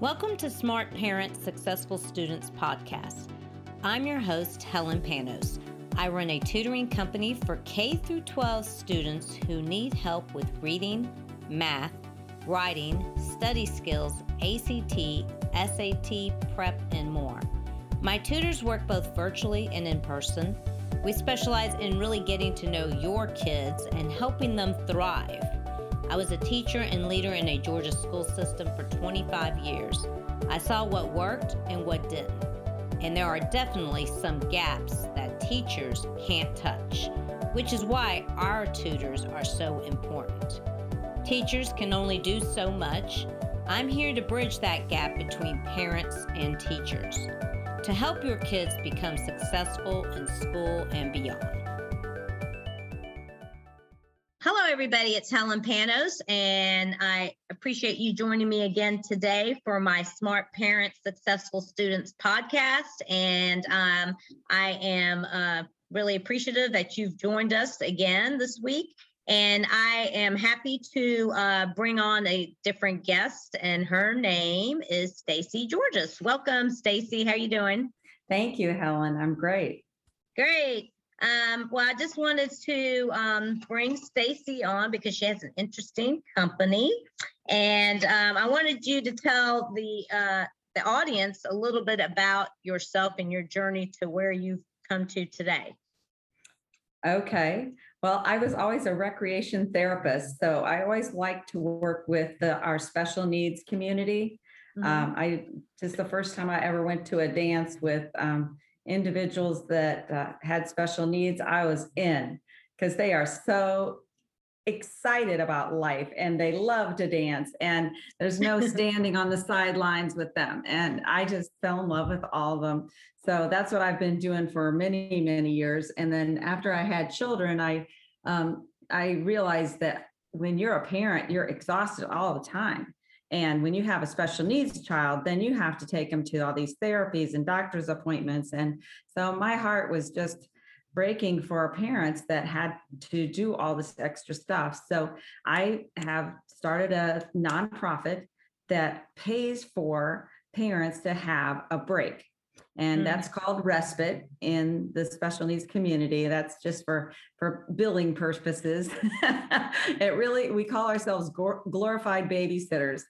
Welcome to Smart Parents Successful Students podcast. I'm your host, Helen Panos. I run a tutoring company for K through 12 students who need help with reading, math, writing, study skills, ACT, SAT, prep, and more. My tutors work both virtually and in person. We specialize in really getting to know your kids and helping them thrive. I was a teacher and leader in a Georgia school system for 25 years. I saw what worked and what didn't. And there are definitely some gaps that teachers can't touch, which is why our tutors are so important. Teachers can only do so much. I'm here to bridge that gap between parents and teachers to help your kids become successful in school and beyond. Everybody. It's Helen Panos, and I appreciate you joining me again today for my Smart Parents Successful Students podcast. And um, I am uh, really appreciative that you've joined us again this week. And I am happy to uh, bring on a different guest, and her name is Stacy Georges. Welcome, Stacy. How are you doing? Thank you, Helen. I'm great. Great. Um, well, I just wanted to um, bring Stacy on because she has an interesting company, and um, I wanted you to tell the uh, the audience a little bit about yourself and your journey to where you've come to today. Okay. Well, I was always a recreation therapist, so I always like to work with the, our special needs community. Mm-hmm. Um, I just the first time I ever went to a dance with um, individuals that uh, had special needs, I was in because they are so excited about life and they love to dance and there's no standing on the sidelines with them. And i just fell in love with all of them so that's what i've been doing for many many years. And then after i had children i um, i realized that when you're a parent you're exhausted all the time and when you have a special needs child, then you have to take them to all these therapies and doctor's appointments. And so my heart was just breaking for parents that had to do all this extra stuff. So I have started a nonprofit that pays for parents to have a break. And mm. that's called respite in the special needs community. That's just for for billing purposes. it really we call ourselves glorified babysitters.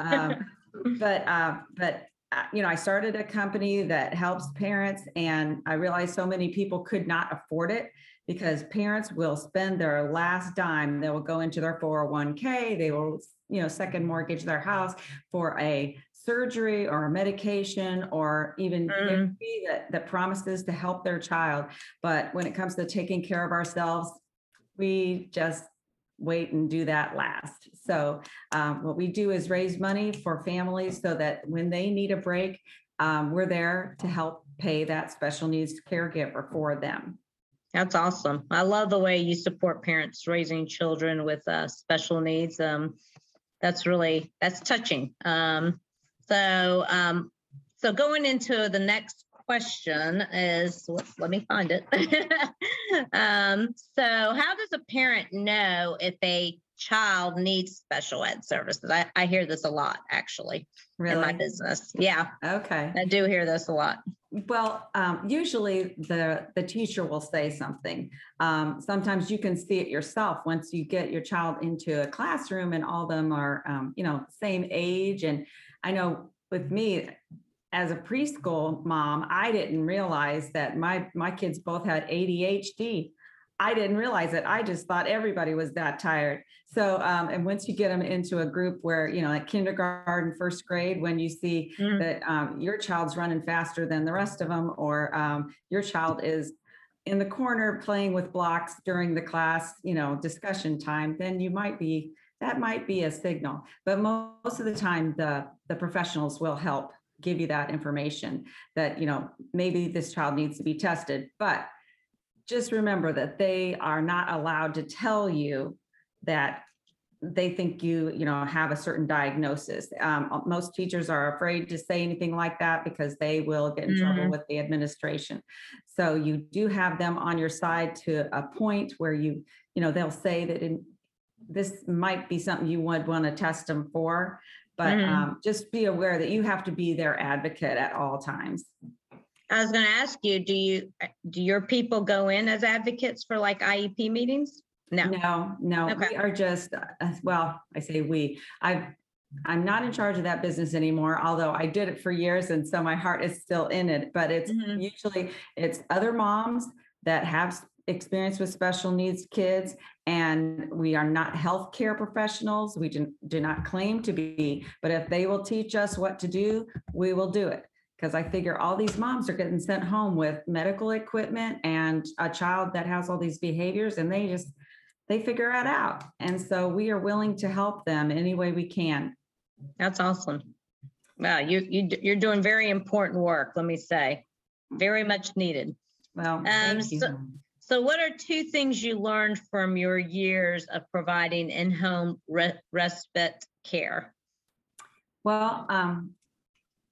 Um, but uh, but uh, you know, I started a company that helps parents, and I realized so many people could not afford it because parents will spend their last dime. They will go into their 401k. They will, you know, second mortgage their house for a surgery or a medication or even mm. that, that promises to help their child. But when it comes to taking care of ourselves, we just wait and do that last. So um, what we do is raise money for families so that when they need a break, um, we're there to help pay that special needs caregiver for them. That's awesome. I love the way you support parents raising children with uh, special needs. Um, that's really that's touching. Um, so um, so going into the next question is let me find it. um, so, how does a parent know if a child needs special ed services? I, I hear this a lot actually really? in my business. Yeah. Okay. I do hear this a lot. Well, um, usually the the teacher will say something. Um, sometimes you can see it yourself once you get your child into a classroom and all of them are, um, you know, same age. And I know with me, as a preschool mom, I didn't realize that my my kids both had ADHD. I didn't realize it. I just thought everybody was that tired. So, um, and once you get them into a group where, you know, like kindergarten, first grade, when you see mm. that um, your child's running faster than the rest of them, or um, your child is in the corner playing with blocks during the class, you know, discussion time, then you might be, that might be a signal. But most of the time, the, the professionals will help give you that information that, you know, maybe this child needs to be tested. But just remember that they are not allowed to tell you that they think you you know have a certain diagnosis um, most teachers are afraid to say anything like that because they will get in mm. trouble with the administration so you do have them on your side to a point where you you know they'll say that in, this might be something you would want to test them for But Mhm. um, just be aware that you have to be their advocate at all times. I was gonna ask you, do you, do your people go in as advocates for like IEP meetings? No, No, no, Okay. we are just, uh, well, I say we, I've, I'm not in charge of that business anymore, although I did it for years and so my heart is still in it. But it's Mhm. usually, it's other moms that have experience with special needs kids. And we are not healthcare professionals. We do, do not claim to be, but if they will teach us what to do, we will do it. Because I figure all these moms are getting sent home with medical equipment and a child that has all these behaviors and they just, they figure it out. And so we are willing to help them any way we can. that's awesome. Wow, you, you you're doing very important work, let me say. Very much needed. Well, Um, thank you. so- So what are two things you learned from your years of providing in-home re- respite care? Well, um,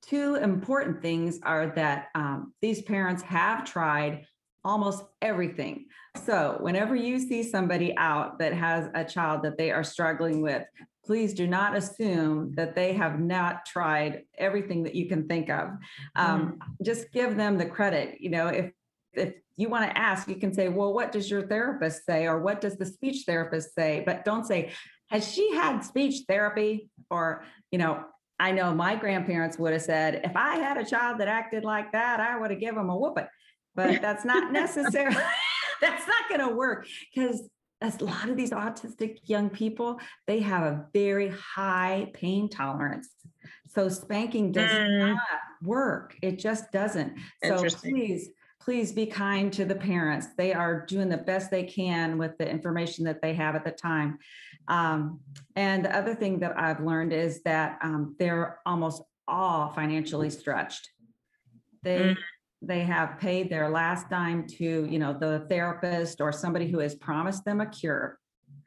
two important things are that um, these parents have tried almost everything. So whenever you see somebody out that has a child that they are struggling with, please do not assume that they have not tried everything that you can think of. Um, Just give them the credit, you know, if, if you want to ask, you can say, well, what does your therapist say? Or what does the speech therapist say? But don't say, has she had speech therapy? Or, you know, I know my grandparents would have said, if I had a child that acted like that, I would have given him a whooping. But that's not necessarily, that's not going to work because a lot of these autistic young people, they have a very high pain tolerance. So spanking does Mm. not work. It just doesn't. So please, please be kind to the parents. They are doing the best they can with the information that they have at the time. Um, and the other thing that I've learned is that um, they're almost all financially stretched. They Mm. they have paid their last dime to you know the therapist or somebody who has promised them a cure,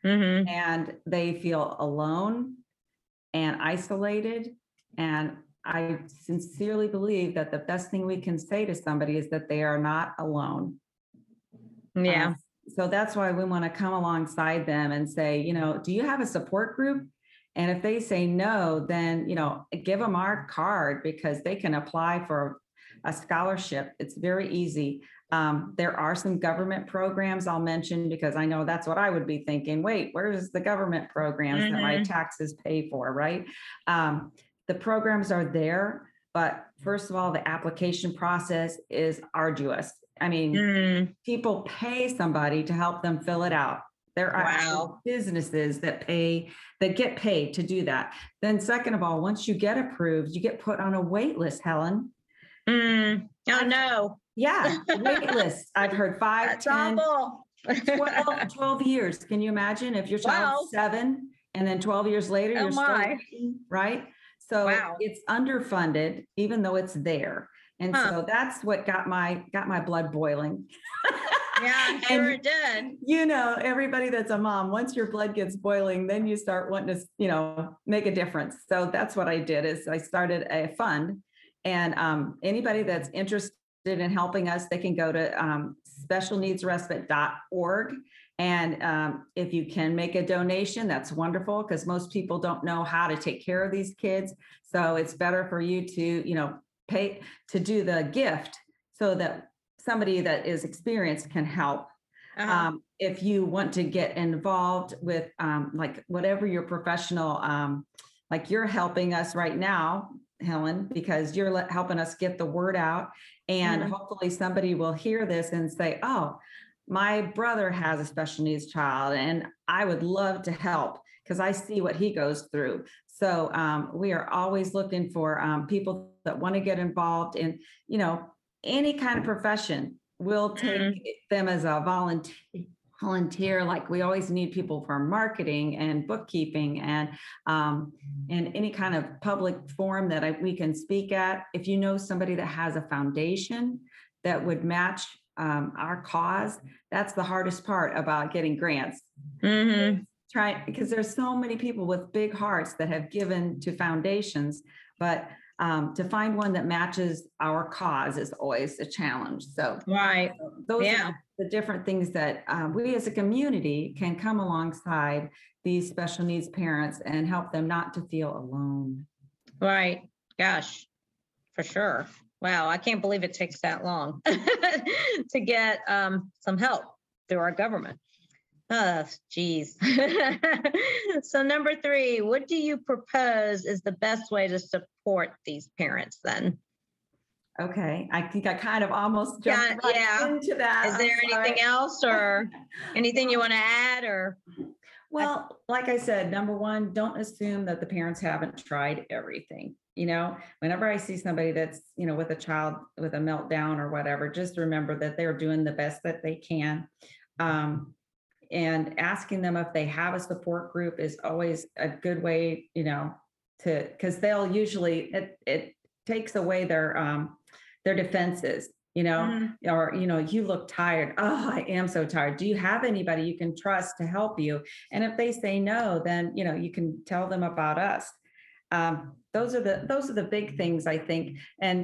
Mhm. and they feel alone and isolated. And I sincerely believe that the best thing we can say to somebody is that they are not alone. Yeah, Uh, So that's why we want to come alongside them and say, you know, do you have a support group? And if they say no, then, you know, give them our card because they can apply for a scholarship. It's very easy. Um, there are some government programs I'll mention because I know that's what I would be thinking. Wait, where's the government programs that my Mhm. taxes pay for, right? Um, the programs are there, but first of all, the application process is arduous. I mean, Mm, people pay somebody to help them fill it out. There are Wow. businesses that pay, that get paid to do that. Then second of all, once you get approved, you get put on a wait list, Helen. mm. Oh, no. Yeah, wait list. I've heard five, That's 10, awful. 12, 12 years. Can you imagine if your Wow. child's seven and then 12 years later, Oh you're still my. waiting, right? So Wow. it's underfunded, even though it's there. And Huh. so that's what got my, got my blood boiling. Yeah, sure And did. you know, everybody that's a mom, once your blood gets boiling, then you start wanting to, you know, make a difference. So that's what I did is I started a fund. And um, anybody that's interested in helping us, they can go to um, specialneedsrespite.org. And um, if you can make a donation, that's wonderful because most people don't know how to take care of these kids. So it's better for you to, you know, pay to do the gift so that somebody that is experienced can help Uh-huh. um, if you want to get involved with um, like whatever your professional um, like you're helping us right now helen because you're let, helping us get the word out and Mhm. hopefully somebody will hear this and say oh my brother has a special needs child and i would love to help because i see what he goes through. So um, we are always looking for um, people that want to get involved in you know any kind of profession. We'll take them as a volunteer volunteer like we always need people for marketing and bookkeeping and um, and any kind of public forum that I, we can speak at. If you know somebody that has a foundation that would match um, our cause that's the hardest part about getting grants Mhm. try because there's so many people with big hearts that have given to foundations but um, to find one that matches our cause is always a challenge. So Right. those Yeah. are the different things that um, we as a community can come alongside these special needs parents and help them not to feel alone. Right. Gosh, for sure. Wow. I can't believe it takes that long to get um, some help through our government. Oh, geez. so, number three, what do you propose is the best way to support these parents then? Okay, I think I kind of almost Yeah, jumped right yeah. into that. Is I'm there anything sorry. else or anything you want to add or? Well, like I said, number one, don't assume that the parents haven't tried everything. You know, whenever I see somebody that's, you know, with a child with a meltdown or whatever, just remember that they're doing the best that they can. Um, and asking them if they have a support group is always a good way, you know, to, because they'll usually, it, it takes away their, um, their defenses, you know, Mhm. or you know you look tired. Oh i am so tired. Do you have anybody you can trust to help you? And if they say no then you know you can tell them about us. Um, those are the those are the big things i think. And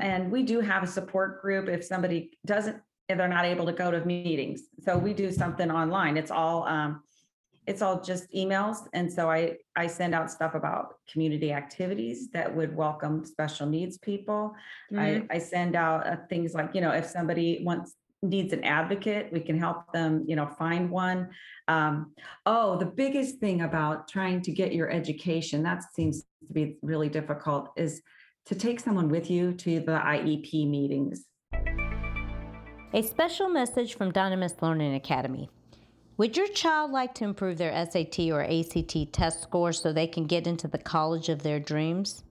and we do have a support group if somebody doesn't if they're not able to go to meetings. So we do something online. It's all um, it's all just emails and so i i send out stuff about community activities that would welcome special needs people Mhm. I, I send out uh, things like, you know, if somebody wants, needs an advocate, we can help them, you know, find one. Um, oh, the biggest thing about trying to get your education, that seems to be really difficult, is to take someone with you to the IEP meetings. A special message from Dynamis Learning Academy. Would your child like to improve their SAT or ACT test scores so they can get into the college of their dreams?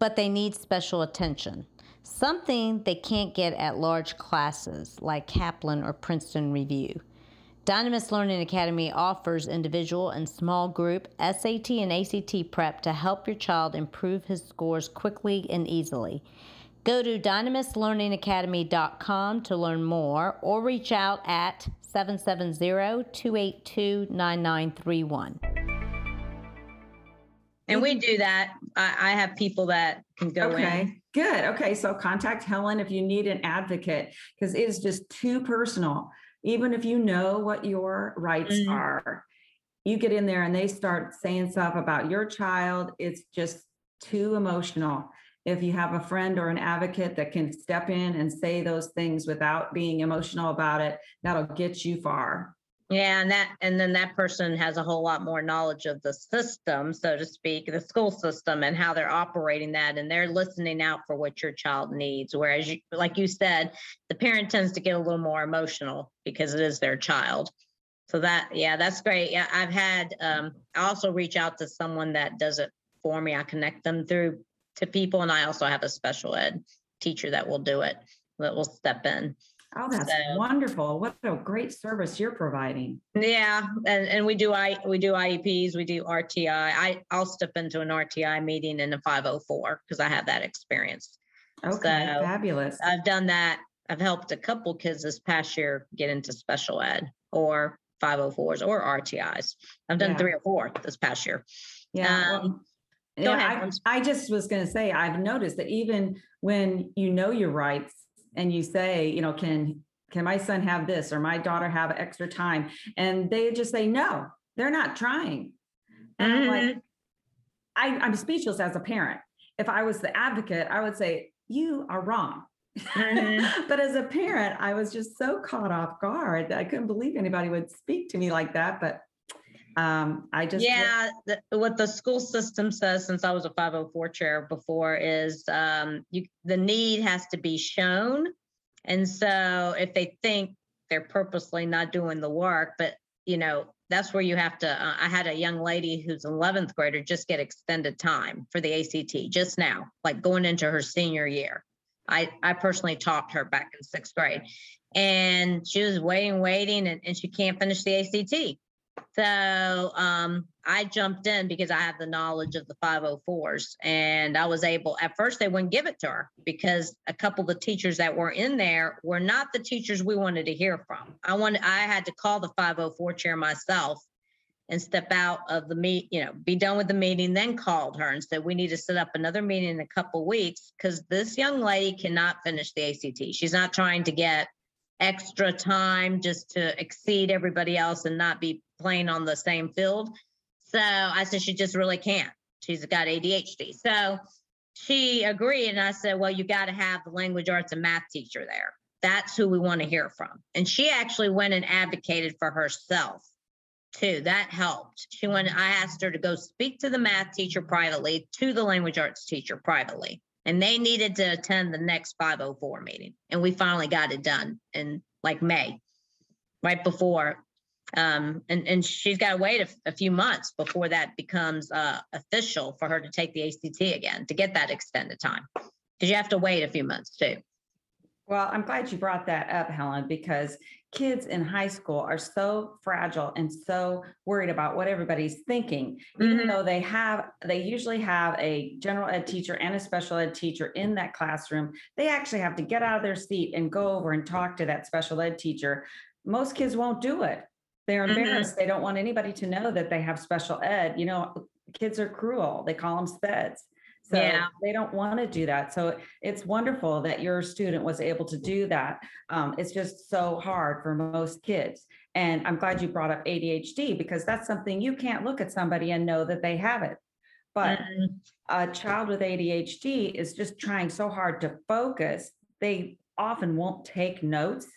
But they need special attention, something they can't get at large classes like Kaplan or Princeton Review. Dynamis Learning Academy offers individual and small group SAT and ACT prep to help your child improve his scores quickly and easily. Go to dynamislearningacademy.com to learn more or reach out at 770-282-9931. And we do that. I, I have people that can go in. Okay, good. Okay, so contact Helen if you need an advocate, because it is just too personal. Even if you know what your rights Mm. are, you get in there and they start saying stuff about your child, it's just too emotional. If you have a friend or an advocate that can step in and say those things without being emotional about it, that'll get you far. Yeah, and that and then that person has a whole lot more knowledge of the system, so to speak, the school system and how they're operating that, and they're listening out for what your child needs. Whereas, you, like you said, the parent tends to get a little more emotional because it is their child. So that, yeah, that's great. Yeah, I've had. Um, I also reach out to someone that does it for me. I connect them through to people, and I also have a special ed teacher that will do it, that will step in. Oh, that's So- wonderful. What a great service you're providing. Yeah, and, and we do I we do IEPs, we do RTI. I I'll step into an RTI meeting in a 504 because I have that experience. Okay, So, fabulous. I've done that. I've helped a couple kids this past year get into special ed or 504s or RTIs. I've done Yeah. three or four this past year. Yeah. well, Um, go ahead, I, I just was gonna say, I've noticed that even when you know your rights and you say, you know, can, can my son have this or my daughter have extra time? And they just say, no, they're not trying. And I'm like, Mhm. I, I'm speechless as a parent. If I was the advocate, I would say, you are wrong. Mhm. But as a parent, I was just so caught off guard that I couldn't believe anybody would speak to me like that, but um, I just. Yeah, the, what the school system says, since I was a 504 chair before, is um, you the need has to be shown, and so if they think they're purposely not doing the work, but you know that's where you have to. Uh, I had a young lady who's 11th grader just get extended time for the ACT just now, like going into her senior year. I I personally taught her back in sixth grade, and she was waiting, waiting, and, and she can't finish the ACT. So um, I jumped in because I have the knowledge of the 504s, and I was able. At first, they wouldn't give it to her because a couple of the teachers that were in there were not the teachers we wanted to hear from. I wanted. I had to call the 504 chair myself and step out of the meet, you know, be done with the meeting, then called her and said, we need to set up another meeting in a couple weeks because this young lady cannot finish the ACT. She's not trying to get extra time just to exceed everybody else and not be playing on the same field. So I said, she just really can't. She's got ADHD. So she agreed. And I said, well, you got to have the language arts and math teacher there. That's who we want to hear from. And she actually went and advocated for herself too. That helped. She went, I asked her to go speak to the math teacher privately, to the language arts teacher privately. And they needed to attend the next 504 meeting. And we finally got it done in like May, right before. Um, and, and she's got to wait a, a few months before that becomes uh, official for her to take the ACT again to get that extended time. Because you have to wait a few months too. Well, I'm glad you brought that up, Helen, because kids in high school are so fragile and so worried about what everybody's thinking. Even Mhm. though they have, they usually have a general ed teacher and a special ed teacher in that classroom, they actually have to get out of their seat and go over and talk to that special ed teacher. Most kids won't do it. They're Mhm. embarrassed. They don't want anybody to know that they have special ed. You know, kids are cruel. They call them speds. So Yeah. they don't want to do that. So it's wonderful that your student was able to do that. Um, it's just so hard for most kids. And I'm glad you brought up ADHD because that's something you can't look at somebody and know that they have it. But Mhm. a child with ADHD is just trying so hard to focus, they often won't take notes.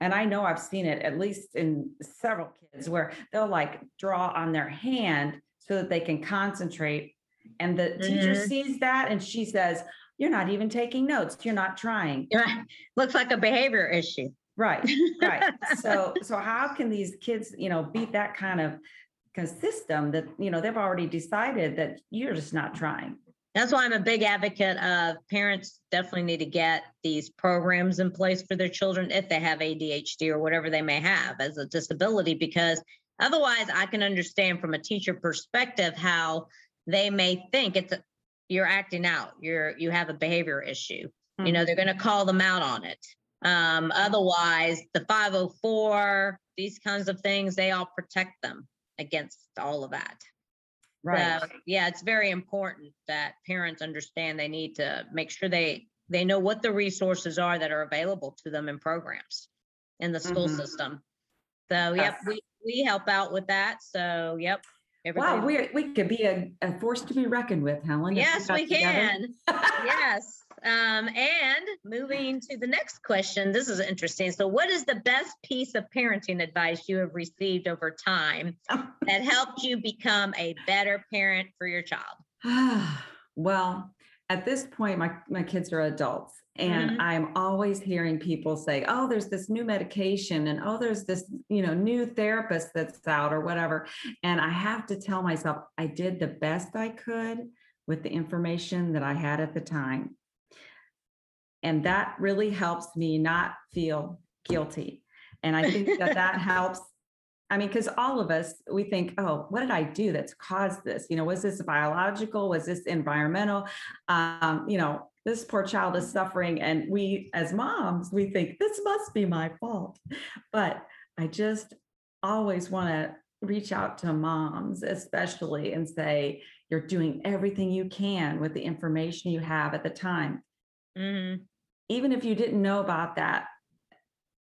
And I know I've seen it at least in several kids where they'll like draw on their hand so that they can concentrate. And the teacher Mhm. sees that and she says, You're not even taking notes. You're not trying. Looks like a behavior issue. Right, right. So, so how can these kids, you know, beat that kind of kind of system that, you know, they've already decided that you're just not trying? That's why I'm a big advocate of parents definitely need to get these programs in place for their children if they have ADHD or whatever they may have as a disability, because otherwise I can understand from a teacher perspective how they may think it's a- you're acting out, you're you have a behavior issue. You know, they're going to call them out on it. Um, otherwise, the 504, these kinds of things, they all protect them against all of that. Right. So, yeah, it's very important that parents understand they need to make sure they, they know what the resources are that are available to them in programs in the school Mhm. system. So, yep, we, we help out with that. So, yep. Wow, everybody- we we could be a, a force to be reckoned with, Helen. Yes, got we can. Yes. Um, and moving to the next question, this is interesting. So, what is the best piece of parenting advice you have received over time that helped you become a better parent for your child? well, at this point, my my kids are adults, and Mhm. I'm always hearing people say, "Oh, there's this new medication," and "Oh, there's this you know new therapist that's out," or whatever. And I have to tell myself, I did the best I could with the information that I had at the time. And that really helps me not feel guilty. And I think that that helps. I mean, because all of us, we think, oh, what did I do that's caused this? You know, was this biological? Was this environmental? Um, you know, this poor child is suffering. And we, as moms, we think this must be my fault. But I just always want to reach out to moms, especially, and say, you're doing everything you can with the information you have at the time Mhm. even if you didn't know about that,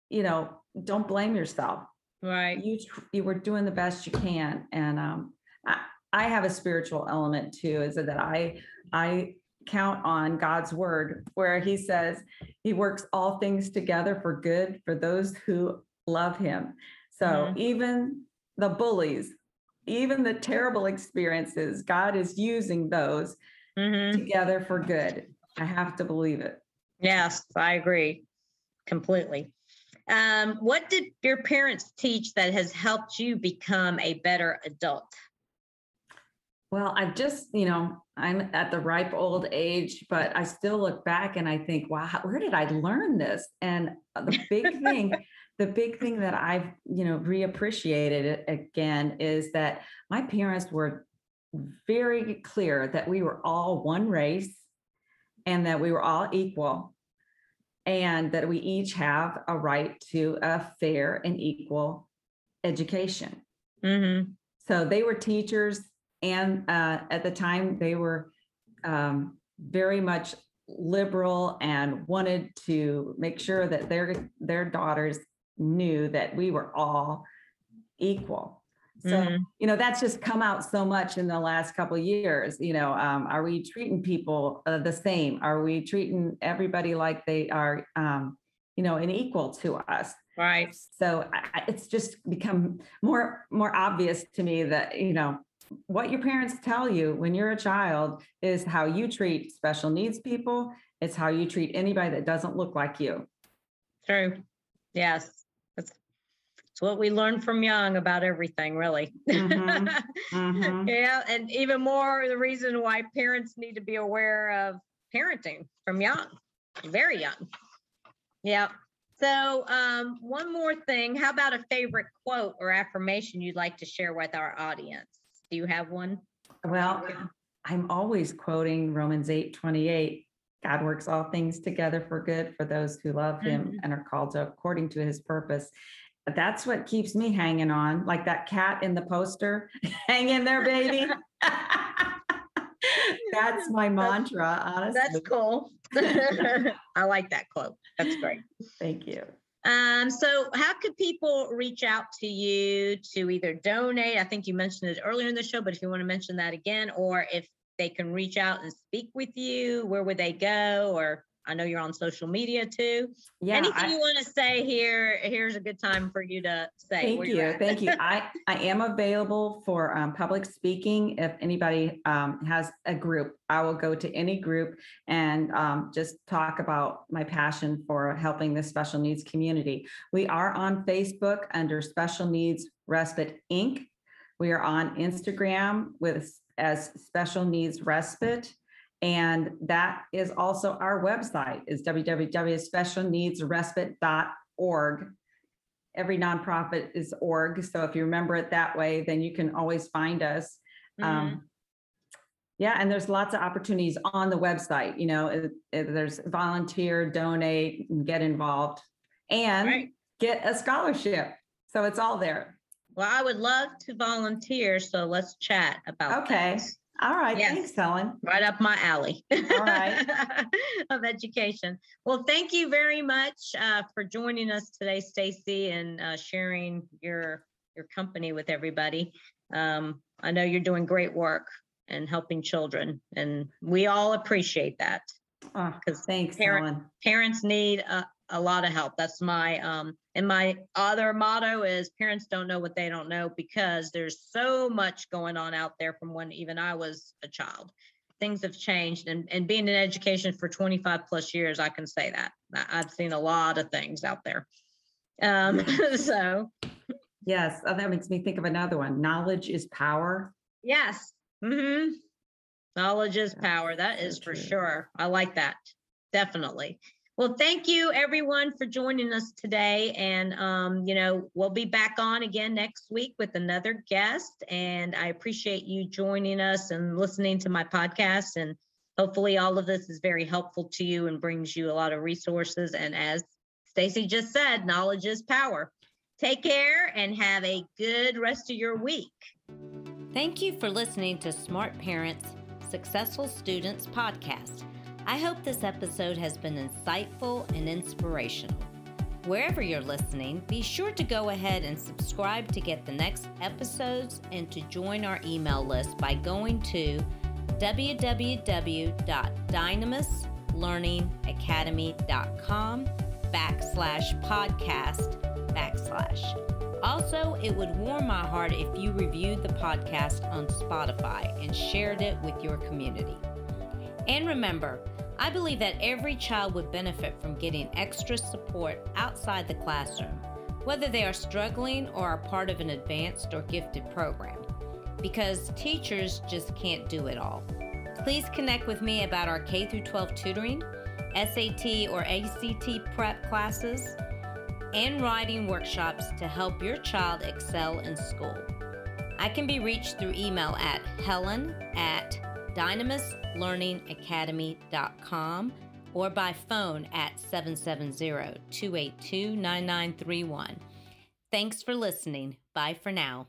you know, don't blame yourself. Right. You you were doing the best you can, and um, I, I have a spiritual element too. Is that I I count on God's word where He says He works all things together for good for those who love Him. So Mhm. even the bullies, even the terrible experiences, God is using those Mhm. together for good. I have to believe it. Yes, I agree completely. Um, what did your parents teach that has helped you become a better adult? Well, I've just, you know, I'm at the ripe old age, but I still look back and I think, wow, where did I learn this? And uh, the big thing, the big thing that I've, you know, reappreciated again is that my parents were very clear that we were all one race and that we were all equal and that we each have a right to a fair and equal education. Mm-hmm. So they were teachers, and uh, at the time they were um, very much liberal and wanted to make sure that their their daughters knew that we were all equal. So, Mhm. you know, that's just come out so much in the last couple of years. You know, um, are we treating people uh, the same? Are we treating everybody like they are, um, you know, an equal to us? Right. So I- it's just become more more obvious to me that you know what your parents tell you when you're a child is how you treat special needs people. It's how you treat anybody that doesn't look like you. True. Yes. It's what we learn from young about everything, really. Mhm, mhm. Yeah. And even more the reason why parents need to be aware of parenting from young, very young. Yeah. So, um, one more thing. How about a favorite quote or affirmation you'd like to share with our audience? Do you have one? Well, I'm always quoting Romans 8 28. God works all things together for good for those who love him Mhm. and are called to according to his purpose. That's what keeps me hanging on, like that cat in the poster. Hang in there, baby. That's my mantra, honestly. That's cool. I like that quote. That's great. Thank you. Um, so how could people reach out to you to either donate? I think you mentioned it earlier in the show, but if you want to mention that again, or if they can reach out and speak with you, where would they go? Or I know you're on social media too. Yeah. Anything I- you want to say here, here's a good time for you to say. Thank you, thank you. I, I am available for um, public speaking. If anybody um, has a group, I will go to any group and um, just talk about my passion for helping the special needs community. We are on Facebook under Special Needs Respite Inc. We are on Instagram with as Special Needs Respite. And that is also our website is www.specialneedsrespite.org every nonprofit is org. So if you remember it that way, then you can always find us. Mhm. Um, yeah, and there's lots of opportunities on the website. You know, it- it- there's volunteer, donate, and get involved, and Right. get a scholarship. So it's all there. Well, I would love to volunteer, so let's chat about Okay. that. All right, Yes. thanks, Helen. right up my alley right. of education. Well, thank you very much uh, for joining us today, Stacy, and uh, sharing your your company with everybody. Um, I know you're doing great work and helping children, and we all appreciate that. Oh, 'Cause thanks, parent- Helen. Parents need a, a lot of help. That's my um, and my other motto is parents don't know what they don't know because there's so much going on out there from when even I was a child. Things have changed and, and being in education for 25 plus years, I can say that. I've seen a lot of things out there. Um, so Yes, oh, that makes me think of another one. Knowledge is power. yes. hmm Knowledge is power. That is for sure. I like that. Definitely. Well, thank you everyone for joining us today. And, um, you know, we'll be back on again next week with another guest. And I appreciate you joining us and listening to my podcast. And hopefully all of this is very helpful to you and brings you a lot of resources. And as Stacy just said, knowledge is power. Take care and have a good rest of your week. Thank you for listening to Smart Parents, Successful Students podcast. I hope this episode has been insightful and inspirational. Wherever you're listening, be sure to go ahead and subscribe to get the next episodes and to join our email list by going to www.dynamislearningacademy.com backslash podcast backslash. Also, it would warm my heart if you reviewed the podcast on Spotify and shared it with your community. And remember, I believe that every child would benefit from getting extra support outside the classroom, whether they are struggling or are part of an advanced or gifted program, because teachers just can't do it all. Please connect with me about our K 12 tutoring, SAT or ACT prep classes, and writing workshops to help your child excel in school. I can be reached through email at helen at dynamislearningacademy.com or by phone at 770 282 9931. Thanks for listening. Bye for now.